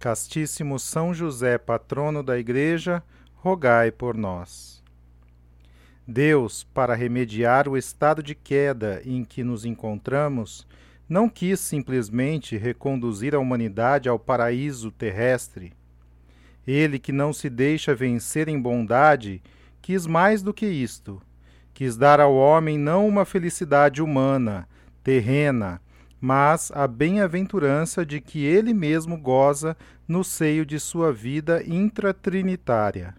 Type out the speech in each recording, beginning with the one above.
Castíssimo São José, patrono da Igreja, rogai por nós. Deus, para remediar o estado de queda em que nos encontramos, não quis simplesmente reconduzir a humanidade ao paraíso terrestre. Ele, que não se deixa vencer em bondade, quis mais do que isto. Quis dar ao homem não uma felicidade humana, terrena, mas a bem-aventurança de que ele mesmo goza no seio de sua vida intratrinitária.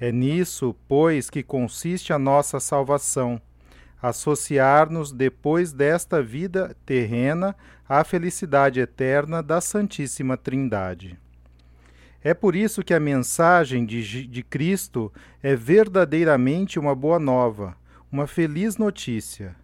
É nisso, pois, que consiste a nossa salvação, associar-nos depois desta vida terrena à felicidade eterna da Santíssima Trindade. É por isso que a mensagem de, de Cristo é verdadeiramente uma boa nova, uma feliz notícia.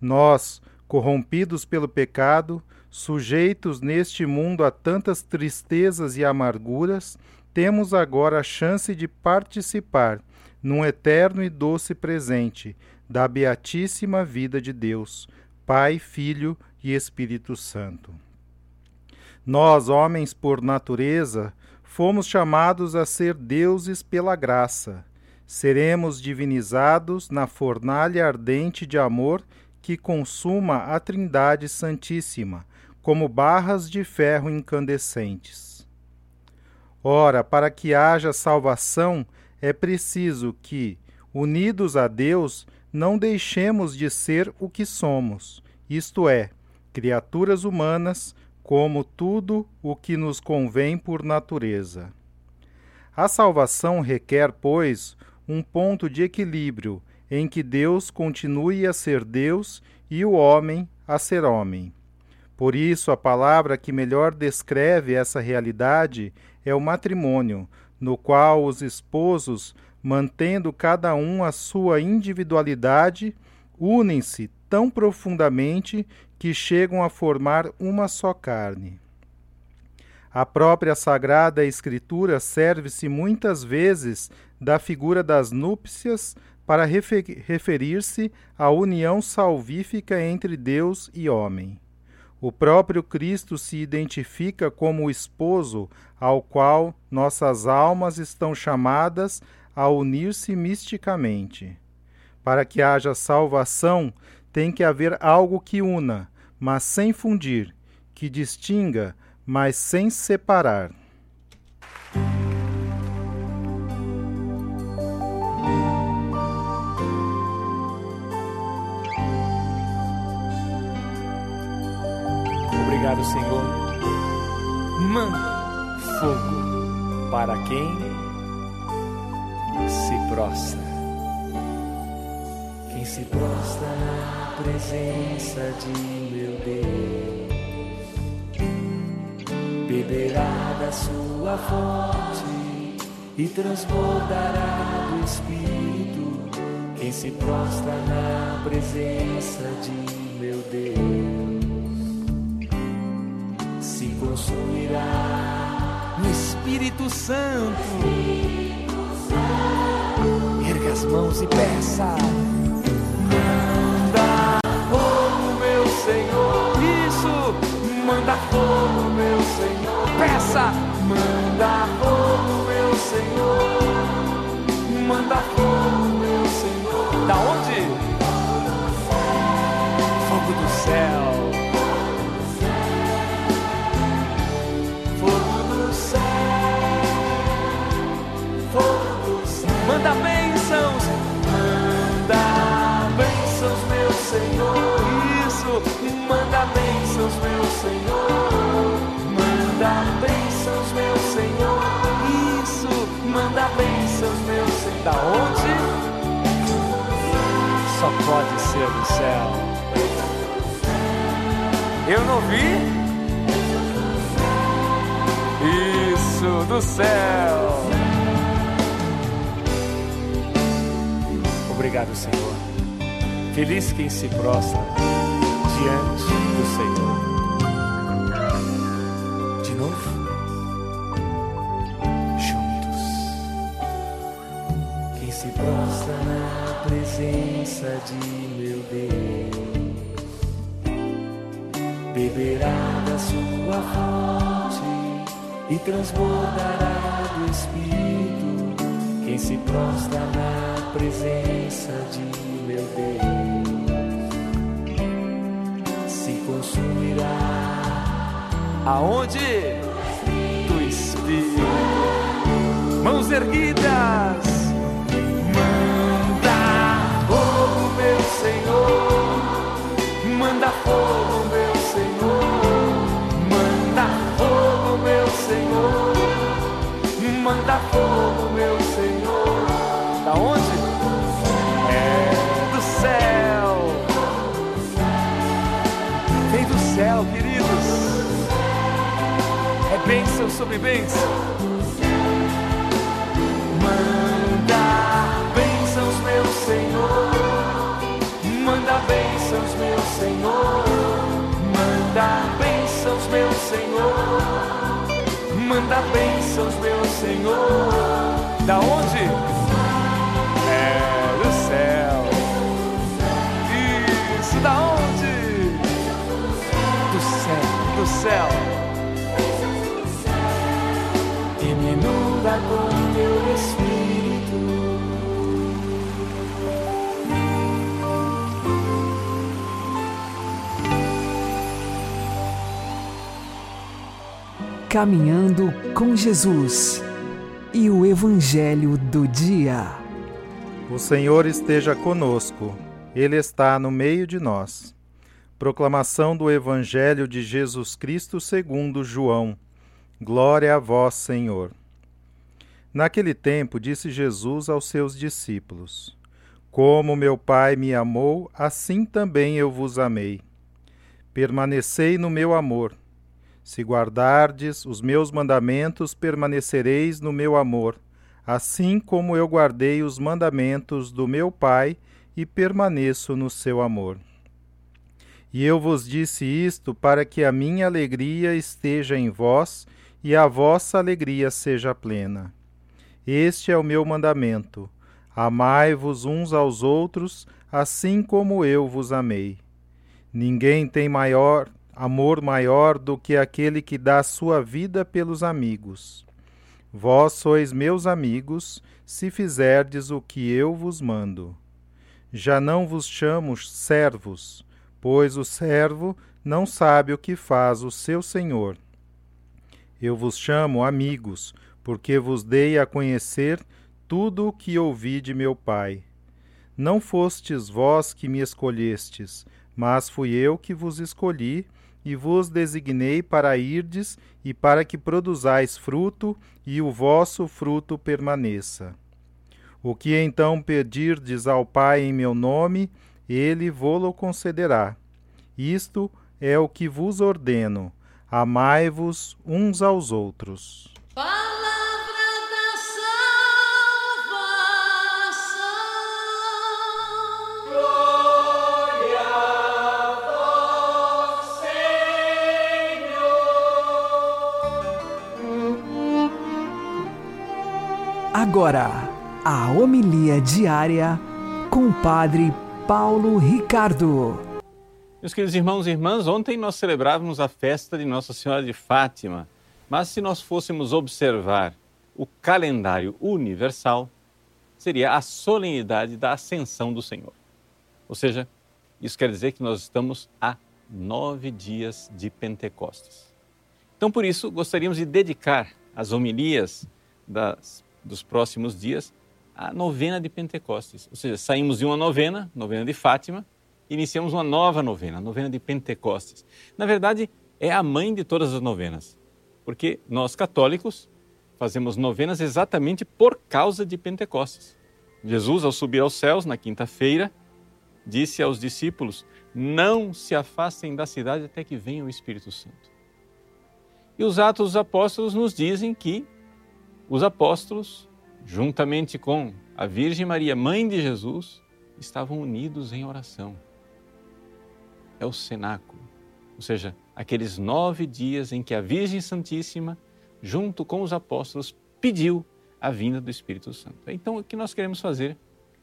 Nós, corrompidos pelo pecado, sujeitos neste mundo a tantas tristezas e amarguras, temos agora a chance de participar num eterno e doce presente da beatíssima vida de Deus, Pai, Filho e Espírito Santo. Nós, homens por natureza, fomos chamados a ser deuses pela graça. Seremos divinizados na fornalha ardente de amor que consuma a Trindade Santíssima, como barras de ferro incandescentes. Ora, para que haja salvação, é preciso que, unidos a Deus, não deixemos de ser o que somos, isto é, criaturas humanas, como tudo o que nos convém por natureza. A salvação requer, pois, um ponto de equilíbrio em que Deus continue a ser Deus e o homem a ser homem. Por isso, a palavra que melhor descreve essa realidade é o matrimônio, no qual os esposos, mantendo cada um a sua individualidade, unem-se tão profundamente que chegam a formar uma só carne. A própria Sagrada Escritura serve-se muitas vezes da figura das núpcias para referir-se à união salvífica entre Deus e homem. O próprio Cristo se identifica como o esposo ao qual nossas almas estão chamadas a unir-se misticamente. Para que haja salvação, tem que haver algo que una, mas sem fundir, que distinga, mas sem separar. Obrigado, Senhor. Manda fogo para quem se prostra. Quem se prostra na presença de meu Deus, beberá da sua fonte e transbordará do Espírito. Quem se prostra na presença de meu Deus consumirá no Espírito Santo. Erga as mãos e peça. Manda fogo, meu Senhor. Isso, manda fogo, meu Senhor. Peça, manda fogo, meu Senhor. Manda fogo, meu Senhor. Da onde? manda bem seus meus sei da onde? Só pode ser do céu. Eu não vi? Isso do céu. Obrigado, Senhor. Feliz quem se prostra diante presença de meu Deus beberá da sua fonte e transbordará do Espírito. Quem se prostra na presença de meu Deus se consumirá. Aonde? Do Espírito. Mãos erguidas. Fogo, meu Senhor. Manda fogo, meu Senhor. Manda fogo, meu Senhor. Da onde? É do céu. Vem do céu, queridos. É bênção sobre bênção. Manda Manda bênçãos, meu Senhor. Da onde? É do céu. Isso, da onde? Do céu, do céu. E me inunda com teu Espírito. Caminhando com Jesus e o Evangelho do Dia. O Senhor esteja conosco, Ele está no meio de nós. Proclamação do Evangelho de Jesus Cristo segundo João. Glória a vós, Senhor. Naquele tempo disse Jesus aos seus discípulos: Como meu Pai me amou, assim também eu vos amei. Permanecei no meu amor. Se guardardes os meus mandamentos, permanecereis no meu amor, assim como eu guardei os mandamentos do meu Pai e permaneço no seu amor. E eu vos disse isto para que a minha alegria esteja em vós e a vossa alegria seja plena. Este é o meu mandamento: amai-vos uns aos outros, assim como eu vos amei. Ninguém tem maior amor maior do que aquele que dá sua vida pelos amigos. Vós sois meus amigos, se fizerdes o que eu vos mando. Já não vos chamo servos, pois o servo não sabe o que faz o seu senhor. Eu vos chamo amigos, porque vos dei a conhecer tudo o que ouvi de meu Pai. Não fostes vós que me escolhestes, mas fui eu que vos escolhi e vos designei para irdes e para que produzais fruto e o vosso fruto permaneça. O que então pedirdes ao Pai em meu nome, ele vô-lo concederá. Isto é o que vos ordeno: amai-vos uns aos outros. Agora, a homilia diária com o Padre Paulo Ricardo. Meus queridos irmãos e irmãs, ontem nós celebrávamos a festa de Nossa Senhora de Fátima, mas se nós fôssemos observar o calendário universal, seria a solenidade da Ascensão do Senhor. Ou seja, isso quer dizer que nós estamos a nove dias de Pentecostes. Então, por isso, gostaríamos de dedicar as homilias das, dos próximos dias à novena de Pentecostes. Ou seja, saímos de uma novena, novena de Fátima, iniciamos uma nova novena, a novena de Pentecostes. Na verdade, é a mãe de todas as novenas, porque nós católicos fazemos novenas exatamente por causa de Pentecostes. Jesus, ao subir aos céus na quinta-feira, disse aos discípulos: Não se afastem da cidade até que venha o Espírito Santo. E os Atos dos Apóstolos nos dizem que os apóstolos, juntamente com a Virgem Maria, mãe de Jesus, estavam unidos em oração. É o cenáculo, ou seja, aqueles nove dias em que a Virgem Santíssima, junto com os apóstolos, pediu a vinda do Espírito Santo. Então, o que nós queremos fazer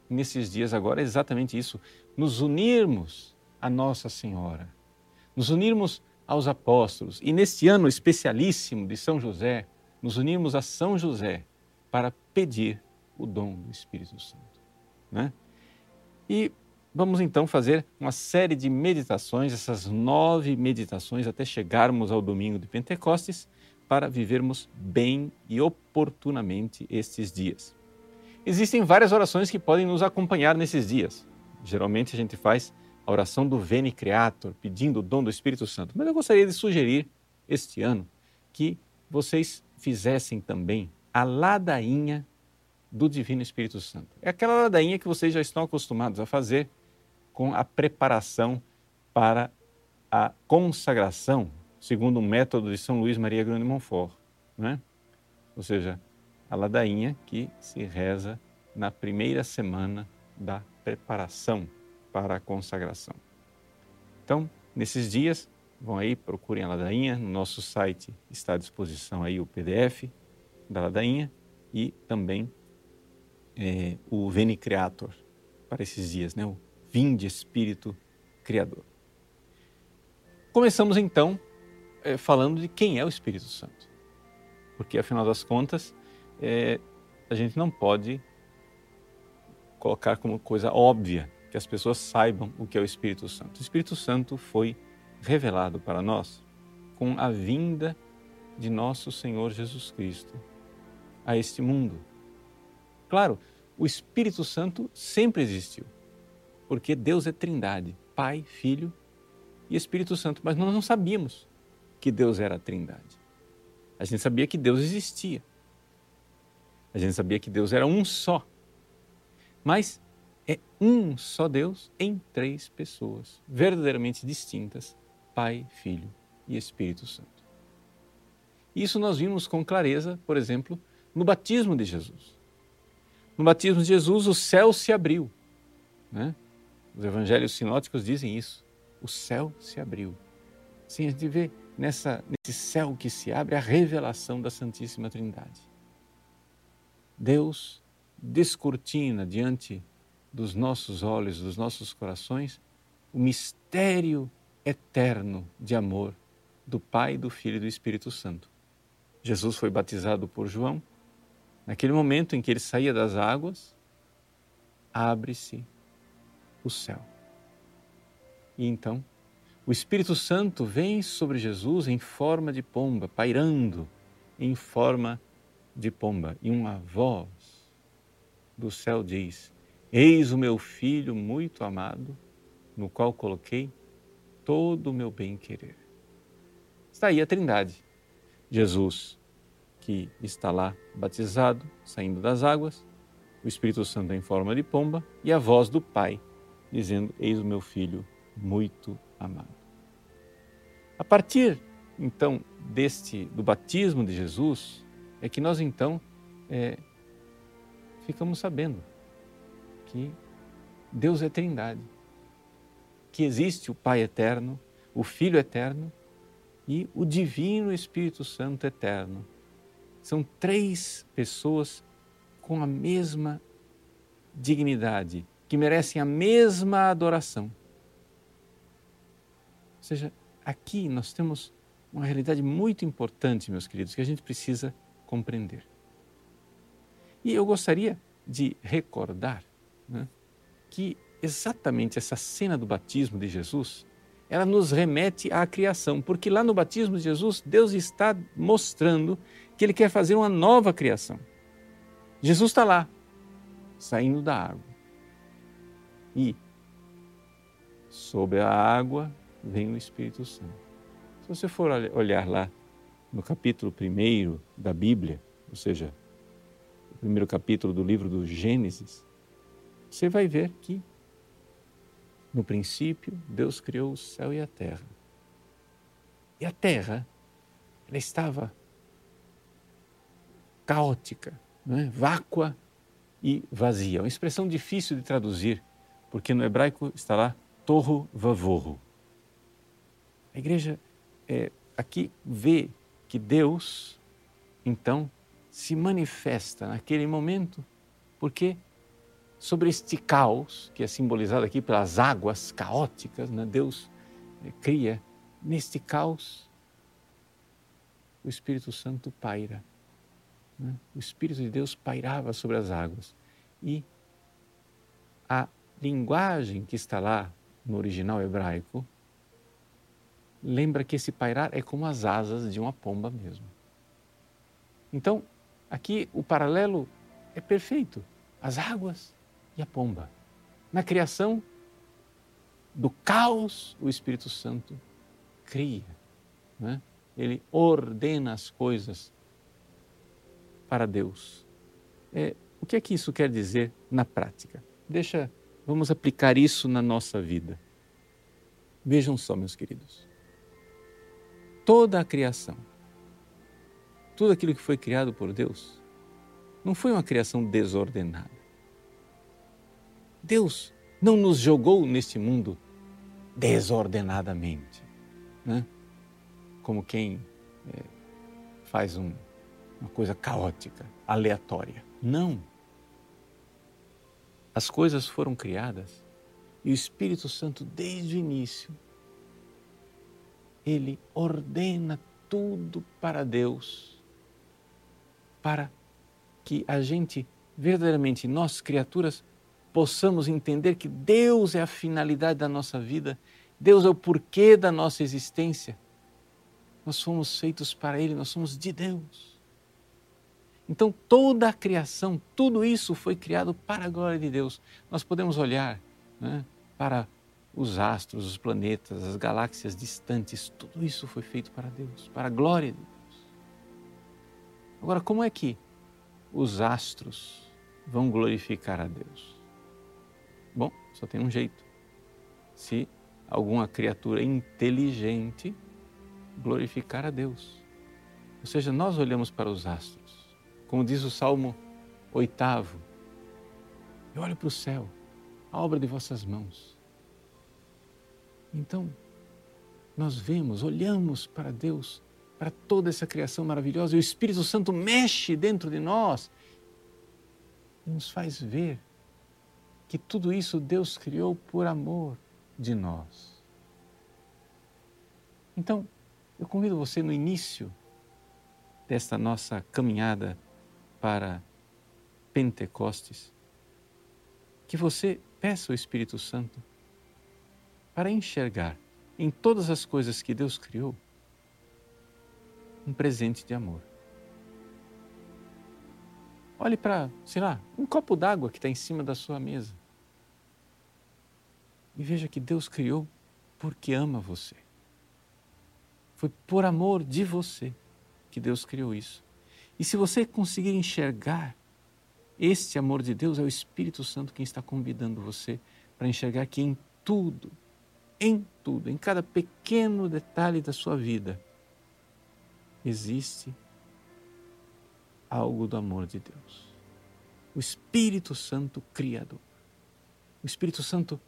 nesses dias agora é exatamente isso: nos unirmos a Nossa Senhora, nos unirmos aos apóstolos e neste ano especialíssimo de São José, nos unirmos a São José para pedir o dom do Espírito Santo. Né? E vamos então fazer uma série de meditações, essas nove meditações, até chegarmos ao domingo de Pentecostes, para vivermos bem e oportunamente estes dias. Existem várias orações que podem nos acompanhar nesses dias. Geralmente a gente faz a oração do Veni Creator, pedindo o dom do Espírito Santo. Mas eu gostaria de sugerir este ano que vocês fizessem também a ladainha do Divino Espírito Santo. É aquela ladainha que vocês já estão acostumados a fazer com a preparação para a consagração, segundo o método de São Luís Maria Grande Montfort, né? Ou seja, a ladainha que se reza na primeira semana da preparação para a consagração. Então, nesses dias, vão aí, procurem a ladainha, no nosso site está à disposição aí o PDF da ladainha e também é, o Veni Creator para esses dias, né? o Vinde Espírito Criador. Começamos então é, falando de quem é o Espírito Santo, porque afinal das contas é, a gente não pode colocar como coisa óbvia que as pessoas saibam o que é o Espírito Santo. O Espírito Santo foi revelado para nós com a vinda de nosso Senhor Jesus Cristo a este mundo. Claro, o Espírito Santo sempre existiu, porque Deus é Trindade, Pai, Filho e Espírito Santo, mas nós não sabíamos que Deus era a Trindade. A gente sabia que Deus existia. A gente sabia que Deus era um só. Mas é um só Deus em três pessoas, verdadeiramente distintas: Pai, Filho e Espírito Santo. Isso nós vimos com clareza, por exemplo, no batismo de Jesus. No batismo de Jesus, o céu se abriu. Né? Os evangelhos sinóticos dizem isso. O céu se abriu. Sim, a gente vê nessa, nesse céu que se abre a revelação da Santíssima Trindade. Deus descortina diante dos nossos olhos, dos nossos corações, o mistério eterno de amor do Pai, do Filho e do Espírito Santo. Jesus foi batizado por João. Naquele momento em que ele saía das águas, abre-se o céu. E então, o Espírito Santo vem sobre Jesus em forma de pomba, pairando em forma de pomba e uma voz do céu diz: Eis o meu filho muito amado, no qual coloquei todo o meu bem-querer. Está aí a Trindade. Jesus, que está lá batizado, saindo das águas, o Espírito Santo em forma de pomba e a voz do Pai dizendo: Eis o meu filho muito amado. A partir então deste do batismo de Jesus, é que nós então é, ficamos sabendo que Deus é Trindade, que existe o Pai eterno, o Filho eterno e o Divino Espírito Santo eterno. São três pessoas com a mesma dignidade, que merecem a mesma adoração. Ou seja, aqui nós temos uma realidade muito importante, meus queridos, que a gente precisa compreender. E eu gostaria de recordar né, que exatamente essa cena do batismo de Jesus, ela nos remete à criação, porque lá no batismo de Jesus, Deus está mostrando que Ele quer fazer uma nova criação. Jesus está lá, saindo da água. E sobre a água vem o Espírito Santo. Se você for olhar lá no capítulo 1 da Bíblia, ou seja, o primeiro capítulo do livro do Gênesis, você vai ver que No princípio, Deus criou o céu e a terra. E a terra, ela estava caótica, não é? vácua e vazia. É uma expressão difícil de traduzir, porque no hebraico está lá torro vavorro. A igreja é, aqui vê que Deus, então, se manifesta naquele momento, porque sobre este caos, que é simbolizado aqui pelas águas caóticas, né? Deus eh, cria, neste caos, o Espírito Santo paira. Né? O Espírito de Deus pairava sobre as águas. E a linguagem que está lá no original hebraico lembra que esse pairar é como as asas de uma pomba mesmo. Então, aqui o paralelo é perfeito. As águas e a pomba. Na criação do caos, o Espírito Santo cria. Né? Ele ordena as coisas para Deus. É, o que é que isso quer dizer na prática? Deixa, vamos aplicar isso na nossa vida. Vejam só, meus queridos. Toda a criação, tudo aquilo que foi criado por Deus, não foi uma criação desordenada. Deus não nos jogou neste mundo desordenadamente, né? como quem é, faz um, uma coisa caótica, aleatória. Não. As coisas foram criadas e o Espírito Santo, desde o início, ele ordena tudo para Deus, para que a gente, verdadeiramente, nós criaturas, possamos entender que Deus é a finalidade da nossa vida, Deus é o porquê da nossa existência. Nós fomos feitos para Ele, nós somos de Deus. Então, toda a criação, tudo isso foi criado para a glória de Deus. Nós podemos olhar né, para os astros, os planetas, as galáxias distantes, tudo isso foi feito para Deus, para a glória de Deus. Agora, como é que os astros vão glorificar a Deus? Bom, só tem um jeito. Se alguma criatura inteligente glorificar a Deus. Ou seja, nós olhamos para os astros, como diz o Salmo oitavo, eu olho para o céu, a obra de vossas mãos. Então, nós vemos, olhamos para Deus, para toda essa criação maravilhosa, e o Espírito Santo mexe dentro de nós e nos faz ver que tudo isso Deus criou por amor de nós. Então, eu convido você no início desta nossa caminhada para Pentecostes, que você peça ao Espírito Santo para enxergar em todas as coisas que Deus criou um presente de amor. Olhe para, sei lá, um copo d'água que está em cima da sua mesa. E veja que Deus criou porque ama você. Foi por amor de você que Deus criou isso. E se você conseguir enxergar este amor de Deus, é o Espírito Santo quem está convidando você para enxergar que em tudo em tudo, em cada pequeno detalhe da sua vida, existe algo do amor de Deus. O Espírito Santo Criador. O Espírito Santo,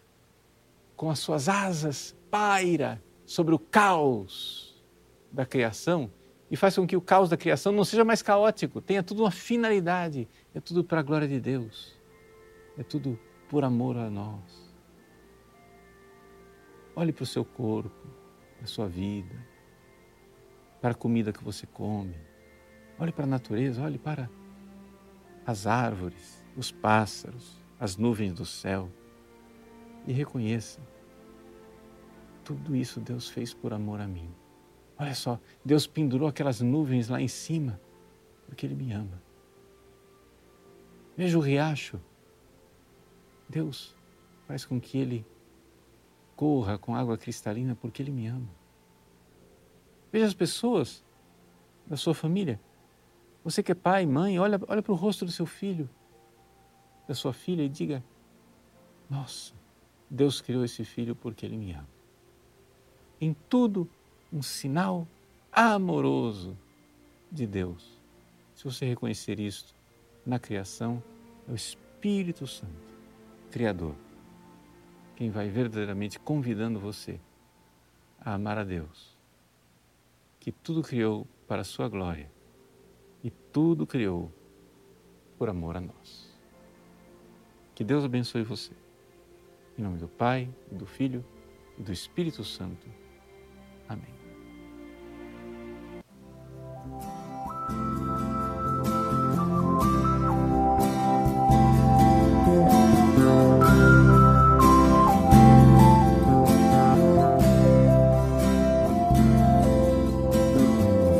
com as suas asas, paira sobre o caos da criação e faz com que o caos da criação não seja mais caótico, tenha tudo uma finalidade, é tudo para a glória de Deus, é tudo por amor a nós. Olhe para o seu corpo, para a sua vida, para a comida que você come. Olhe para a natureza, olhe para as árvores, os pássaros, as nuvens do céu e reconheça: tudo isso Deus fez por amor a mim. Olha só, Deus pendurou aquelas nuvens lá em cima porque Ele me ama. Veja o riacho. Deus faz com que ele corra com água cristalina porque Ele me ama. Veja as pessoas da sua família. Você que é pai, mãe, olha, olha para o rosto do seu filho, da sua filha e diga: Nossa, Deus criou esse filho porque ele me ama. Em tudo, um sinal amoroso de Deus. Se você reconhecer isto na criação, é o Espírito Santo, Criador, quem vai verdadeiramente convidando você a amar a Deus, que tudo criou para a sua glória e tudo criou por amor a nós. Que Deus abençoe você. Em nome do Pai, do Filho e do Espírito Santo. Amém.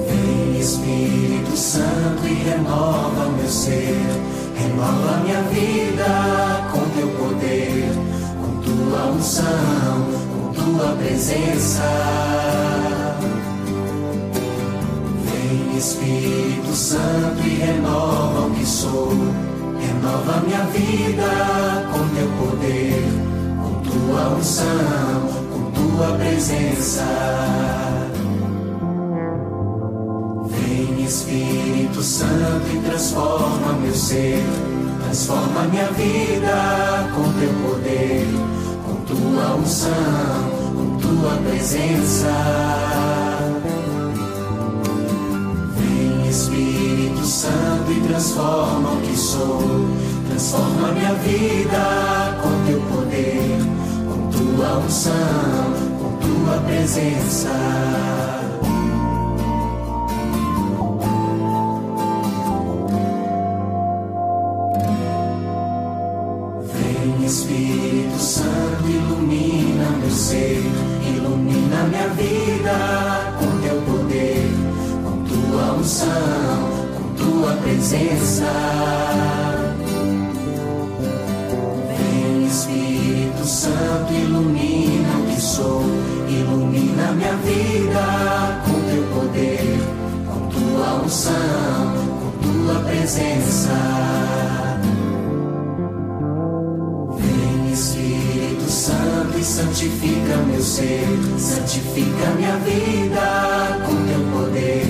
Vem Espírito Santo e renova meu ser, renova minha vida unção, com tua presença. Vem Espírito Santo e renova o que sou, renova minha vida com teu poder, com tua unção, com tua presença. Vem Espírito Santo e transforma meu ser, transforma minha vida com teu poder, tua unção, com tua presença. Vem Espírito Santo e transforma o que sou, transforma minha vida com teu poder, com tua unção, com tua presença. Ilumina o que sou, ilumina minha vida com teu poder, com tua unção, com tua presença. Vem Espírito Santo e santifica meu ser, santifica minha vida com teu poder,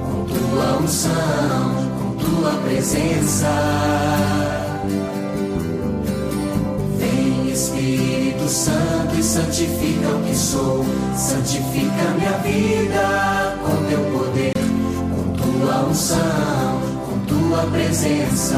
com tua unção, com tua presença. Santo e santifica o que sou, santifica minha vida com teu poder, com tua unção, com tua presença.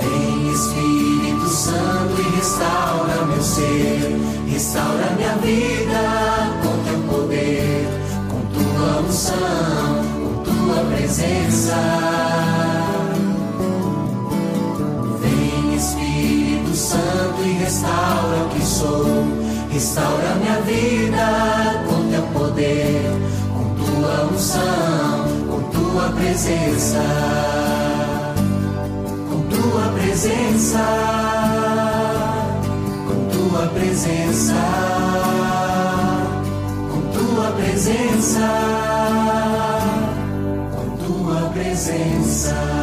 Vem Espírito Santo e restaura meu ser, restaura minha vida sou, restaura minha vida com teu poder, com tua unção, com tua presença. Com tua presença, com tua presença, com tua presença, com tua presença.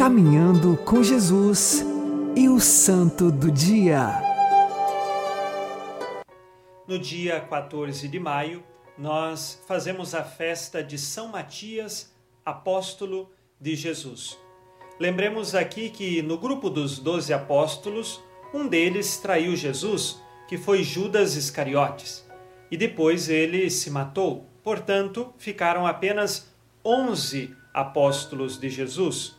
Caminhando com Jesus e o Santo do Dia. No dia 14 de maio, nós fazemos a festa de São Matias, apóstolo de Jesus. Lembremos aqui que no grupo dos doze apóstolos, um deles traiu Jesus, que foi Judas Iscariotes, e depois ele se matou. Portanto, ficaram apenas onze apóstolos de Jesus.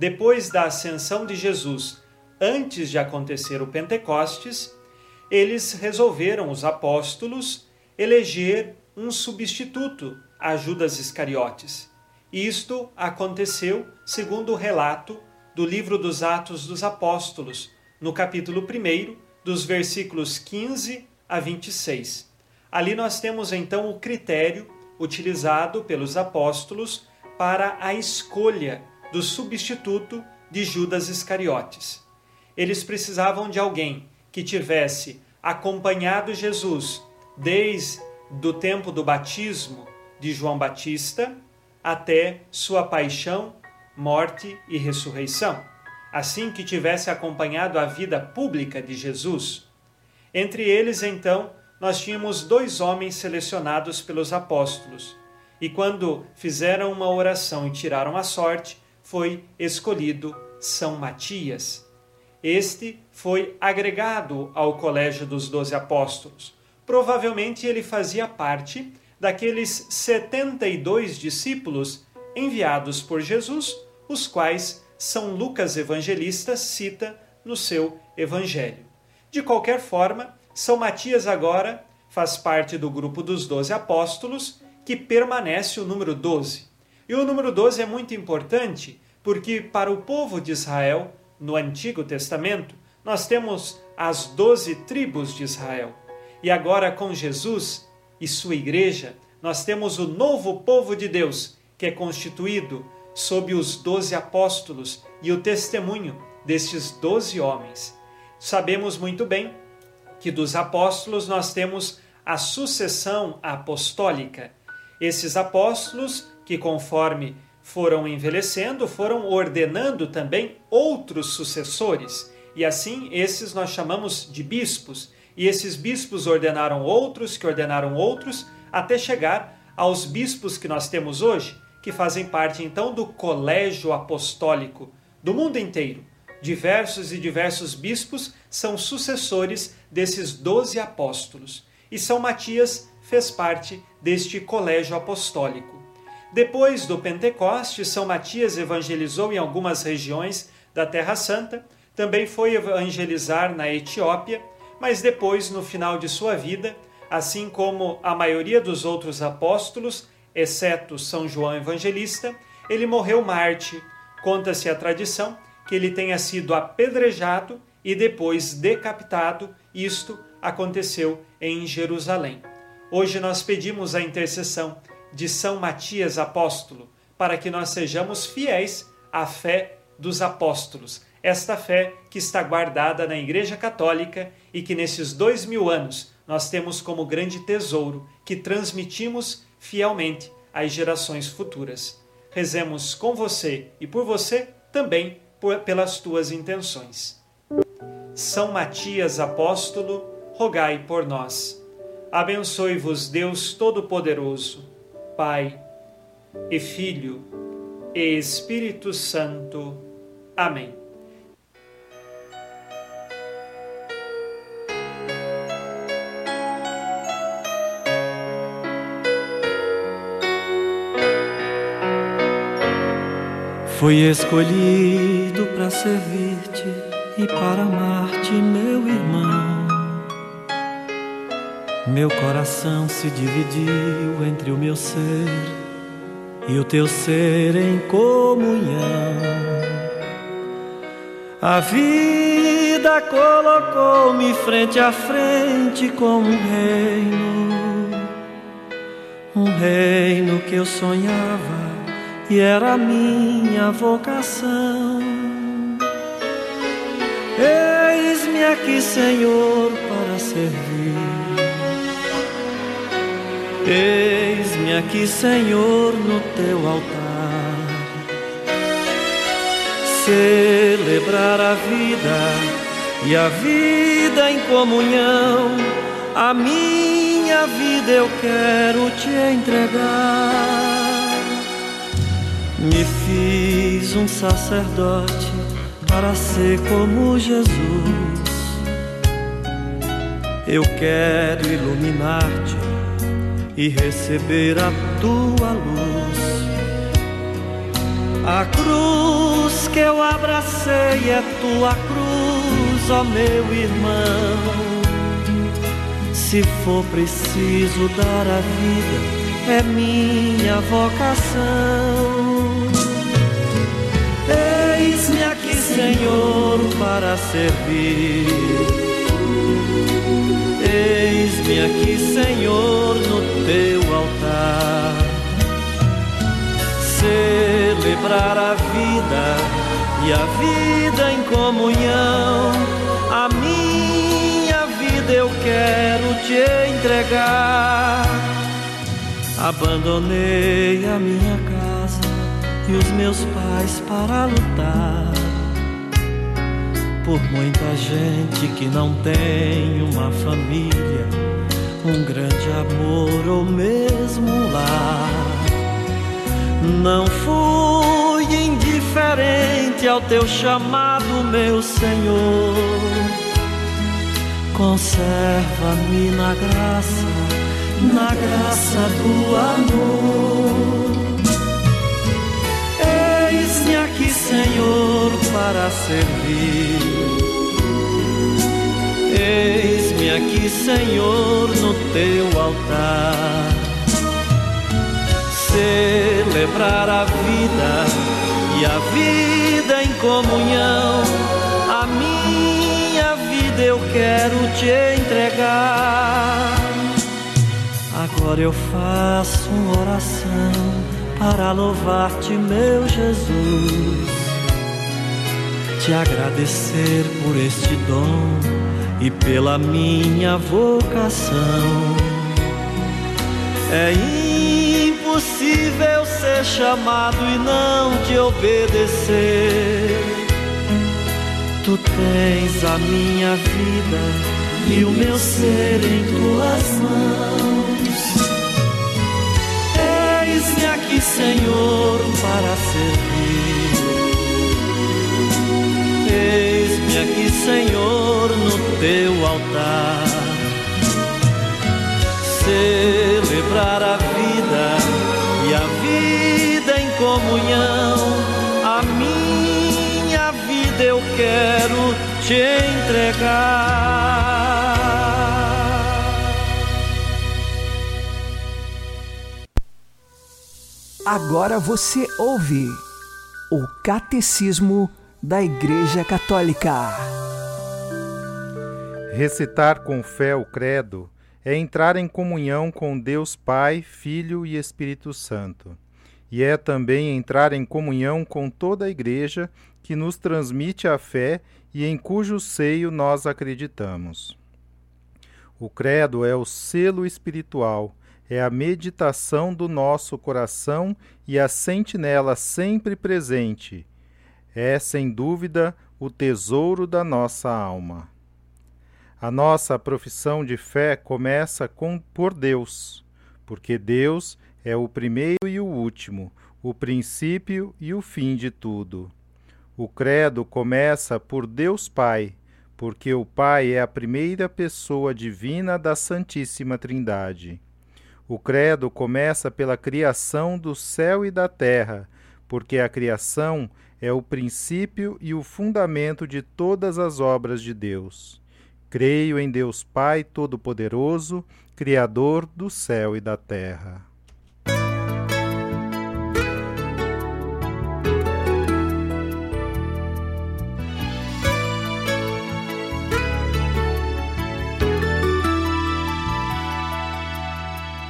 Depois da ascensão de Jesus, antes de acontecer o Pentecostes, eles resolveram, os apóstolos, eleger um substituto a Judas Iscariotes. Isto aconteceu segundo o relato do livro dos Atos dos Apóstolos, no capítulo 1, dos versículos 15 a 26. Ali nós temos então o critério utilizado pelos apóstolos para a escolha do substituto de Judas Iscariotes. eles precisavam de alguém que tivesse acompanhado Jesus desde o tempo do batismo de João Batista até sua paixão, morte e ressurreição. Assim que tivesse acompanhado a vida pública de Jesus. Entre eles, então, nós tínhamos dois homens selecionados pelos apóstolos. E quando fizeram uma oração e tiraram a sorte, foi escolhido São Matias. Este foi agregado ao colégio dos doze apóstolos. Provavelmente ele fazia parte daqueles 72 discípulos enviados por Jesus, os quais São Lucas Evangelista cita no seu Evangelho. De qualquer forma, São Matias agora faz parte do grupo dos doze apóstolos, que permanece o número 12. E o número 12 é muito importante porque, para o povo de Israel, no Antigo Testamento, nós temos as doze tribos de Israel. E agora, com Jesus e sua igreja, nós temos o novo povo de Deus, que é constituído sob os doze apóstolos e o testemunho destes doze homens. Sabemos muito bem que dos apóstolos nós temos a sucessão apostólica. Esses apóstolos que, conforme foram envelhecendo, foram ordenando também outros sucessores. E assim, esses nós chamamos de bispos. E esses bispos ordenaram outros, que ordenaram outros, até chegar aos bispos que nós temos hoje, que fazem parte então do colégio apostólico do mundo inteiro. Diversos e diversos bispos são sucessores desses doze apóstolos. E São Matias fez parte deste colégio apostólico. Depois do Pentecoste, São Matias evangelizou em algumas regiões da Terra Santa, também foi evangelizar na Etiópia, mas depois, no final de sua vida, assim como a maioria dos outros apóstolos, exceto São João Evangelista, ele morreu mártir. Conta-se a tradição que ele tenha sido apedrejado e depois decapitado. Isto aconteceu em Jerusalém. Hoje nós pedimos a intercessão de São Matias Apóstolo para que nós sejamos fiéis à fé dos apóstolos, esta fé que está guardada na Igreja Católica e que nesses dois mil anos nós temos como grande tesouro que transmitimos fielmente às gerações futuras. Rezemos com você e por você também por, pelas tuas intenções. São Matias Apóstolo, rogai por nós. Abençoe-vos Deus Todo-Poderoso, Pai e Filho e Espírito Santo. Amém. Fui escolhido para servir-te e para amar-te, meu irmão. Meu coração se dividiu entre o meu ser e o teu ser em comunhão. A vida colocou-me frente a frente com um reino, um reino que eu sonhava e era minha vocação. Eis-me aqui, Senhor, para servir. Eis-me aqui, Senhor, no teu altar. Celebrar a vida e a vida em comunhão. A minha vida eu quero te entregar. Me fiz um sacerdote para ser como Jesus. Eu quero iluminar-te e receber a tua luz. A cruz que eu abracei é tua cruz, ó meu irmão. Se for preciso dar a vida, é minha vocação. Eis-me aqui, Senhor, para servir. Eis-me aqui, Senhor, no teu altar. Celebrar a vida e a vida em comunhão. A minha vida eu quero te entregar. Abandonei a minha casa e os meus pais para lutar por muita gente que não tem uma família, um grande amor ou mesmo um lar. Não fui indiferente ao teu chamado, meu Senhor. Conserva-me na graça, na graça do amor. Eis-me aqui, Senhor, para servir. Eis-me aqui, Senhor, no teu altar. Celebrar a vida e a vida em comunhão. A minha vida eu quero te entregar. Agora eu faço uma oração para louvar-te, meu Jesus. Te agradecer por este dom e pela minha vocação. É impossível ser chamado e não te obedecer. Tu tens a minha vida e o meu ser em tuas mãos. Eis-me aqui, Senhor, para servir. Eis-me aqui, Senhor, no teu altar. Celebrar a vida e a vida em comunhão. A minha vida eu quero te entregar. Agora você ouve o Catecismo da Igreja Católica. Recitar com fé o Credo é entrar em comunhão com Deus Pai, Filho e Espírito Santo. E é também entrar em comunhão com toda a Igreja que nos transmite a fé e em cujo seio nós acreditamos. O Credo é o selo espiritual, é a meditação do nosso coração e a sentinela sempre presente. É, sem dúvida, o tesouro da nossa alma. A nossa profissão de fé começa com por Deus, porque Deus é o primeiro e o último, o princípio e o fim de tudo. O credo começa por Deus Pai, porque o Pai é a primeira pessoa divina da Santíssima Trindade. O credo começa pela criação do céu e da terra, porque a criação é o princípio e o fundamento de todas as obras de Deus. Creio em Deus Pai Todo-Poderoso, Criador do céu e da terra.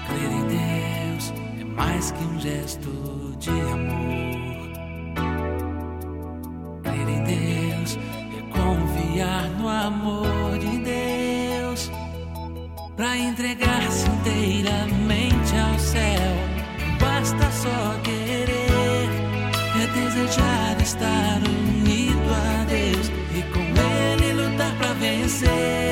Crer em Deus é mais que um gesto de amor. Crer em Deus é confiar no amor para entregar-se inteiramente ao céu. Basta só querer, é desejar estar unido a Deus e com Ele lutar para vencer.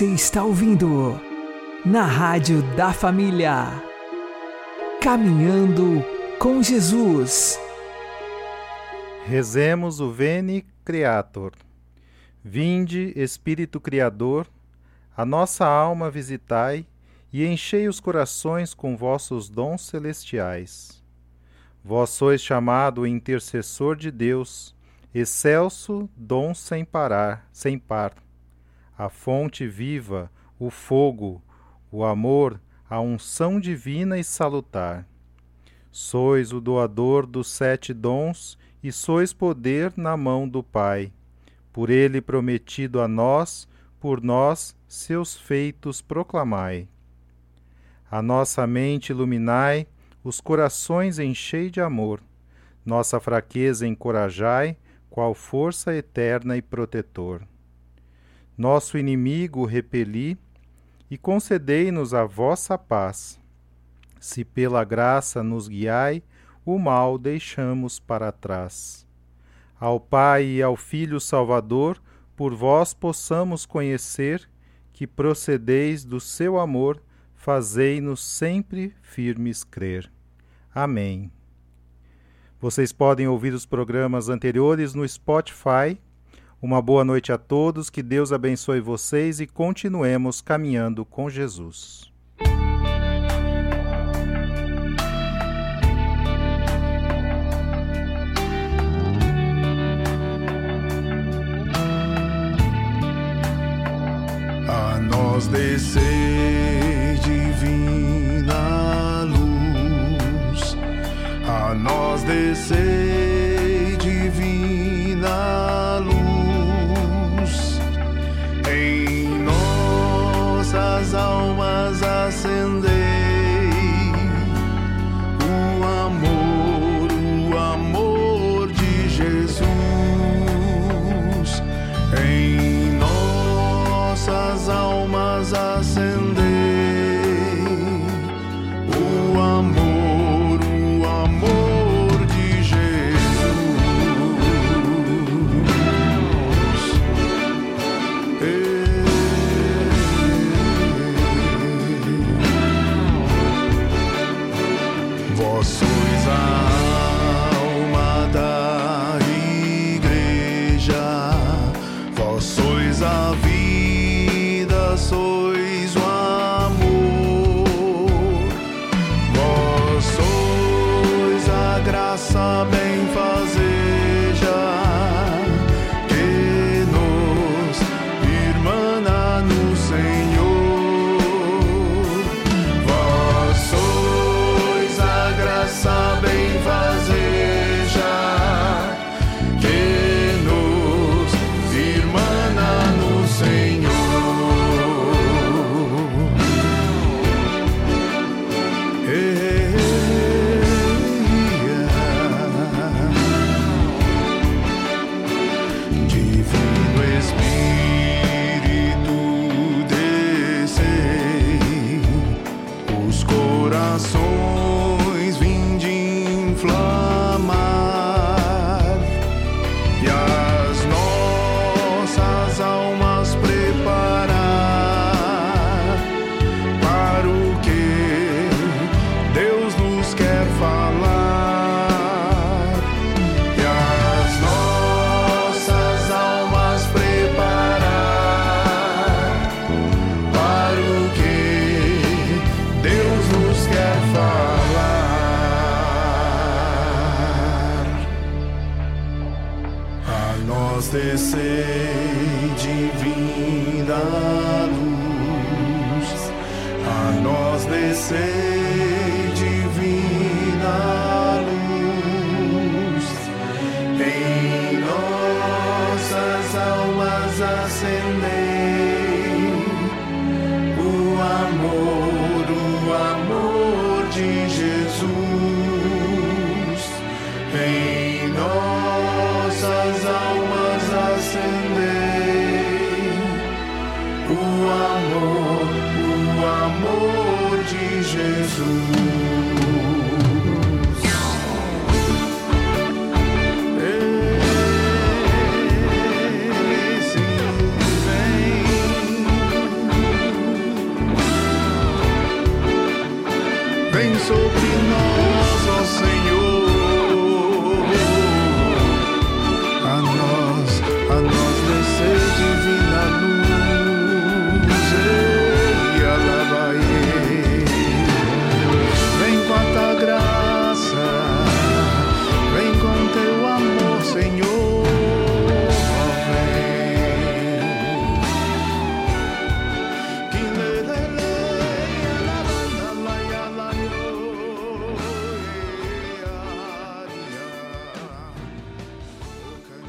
Você está ouvindo na Rádio da Família. Caminhando com Jesus. Rezemos o Veni Creator. Vinde, Espírito Criador, a nossa alma visitai e enchei os corações com vossos dons celestiais. Vós sois chamado intercessor de Deus, excelso dom sem parar, sem par. A fonte viva, o fogo, o amor, a unção divina e salutar. Sois o doador dos sete dons e sois poder na mão do Pai. Por ele prometido a nós, por nós seus feitos proclamai. A nossa mente iluminai, os corações enchei de amor. Nossa fraqueza encorajai, qual força eterna e protetor. Nosso inimigo repeli, e concedei-nos a vossa paz. Se pela graça nos guiai, o mal deixamos para trás. Ao Pai e ao Filho Salvador, por vós possamos conhecer que procedeis do seu amor, fazei-nos sempre firmes crer. Amém. Vocês podem ouvir os programas anteriores no Spotify. Uma boa noite a todos, que Deus abençoe vocês e continuemos caminhando com Jesus. A nós descer divina luz, a nós descer divina luz,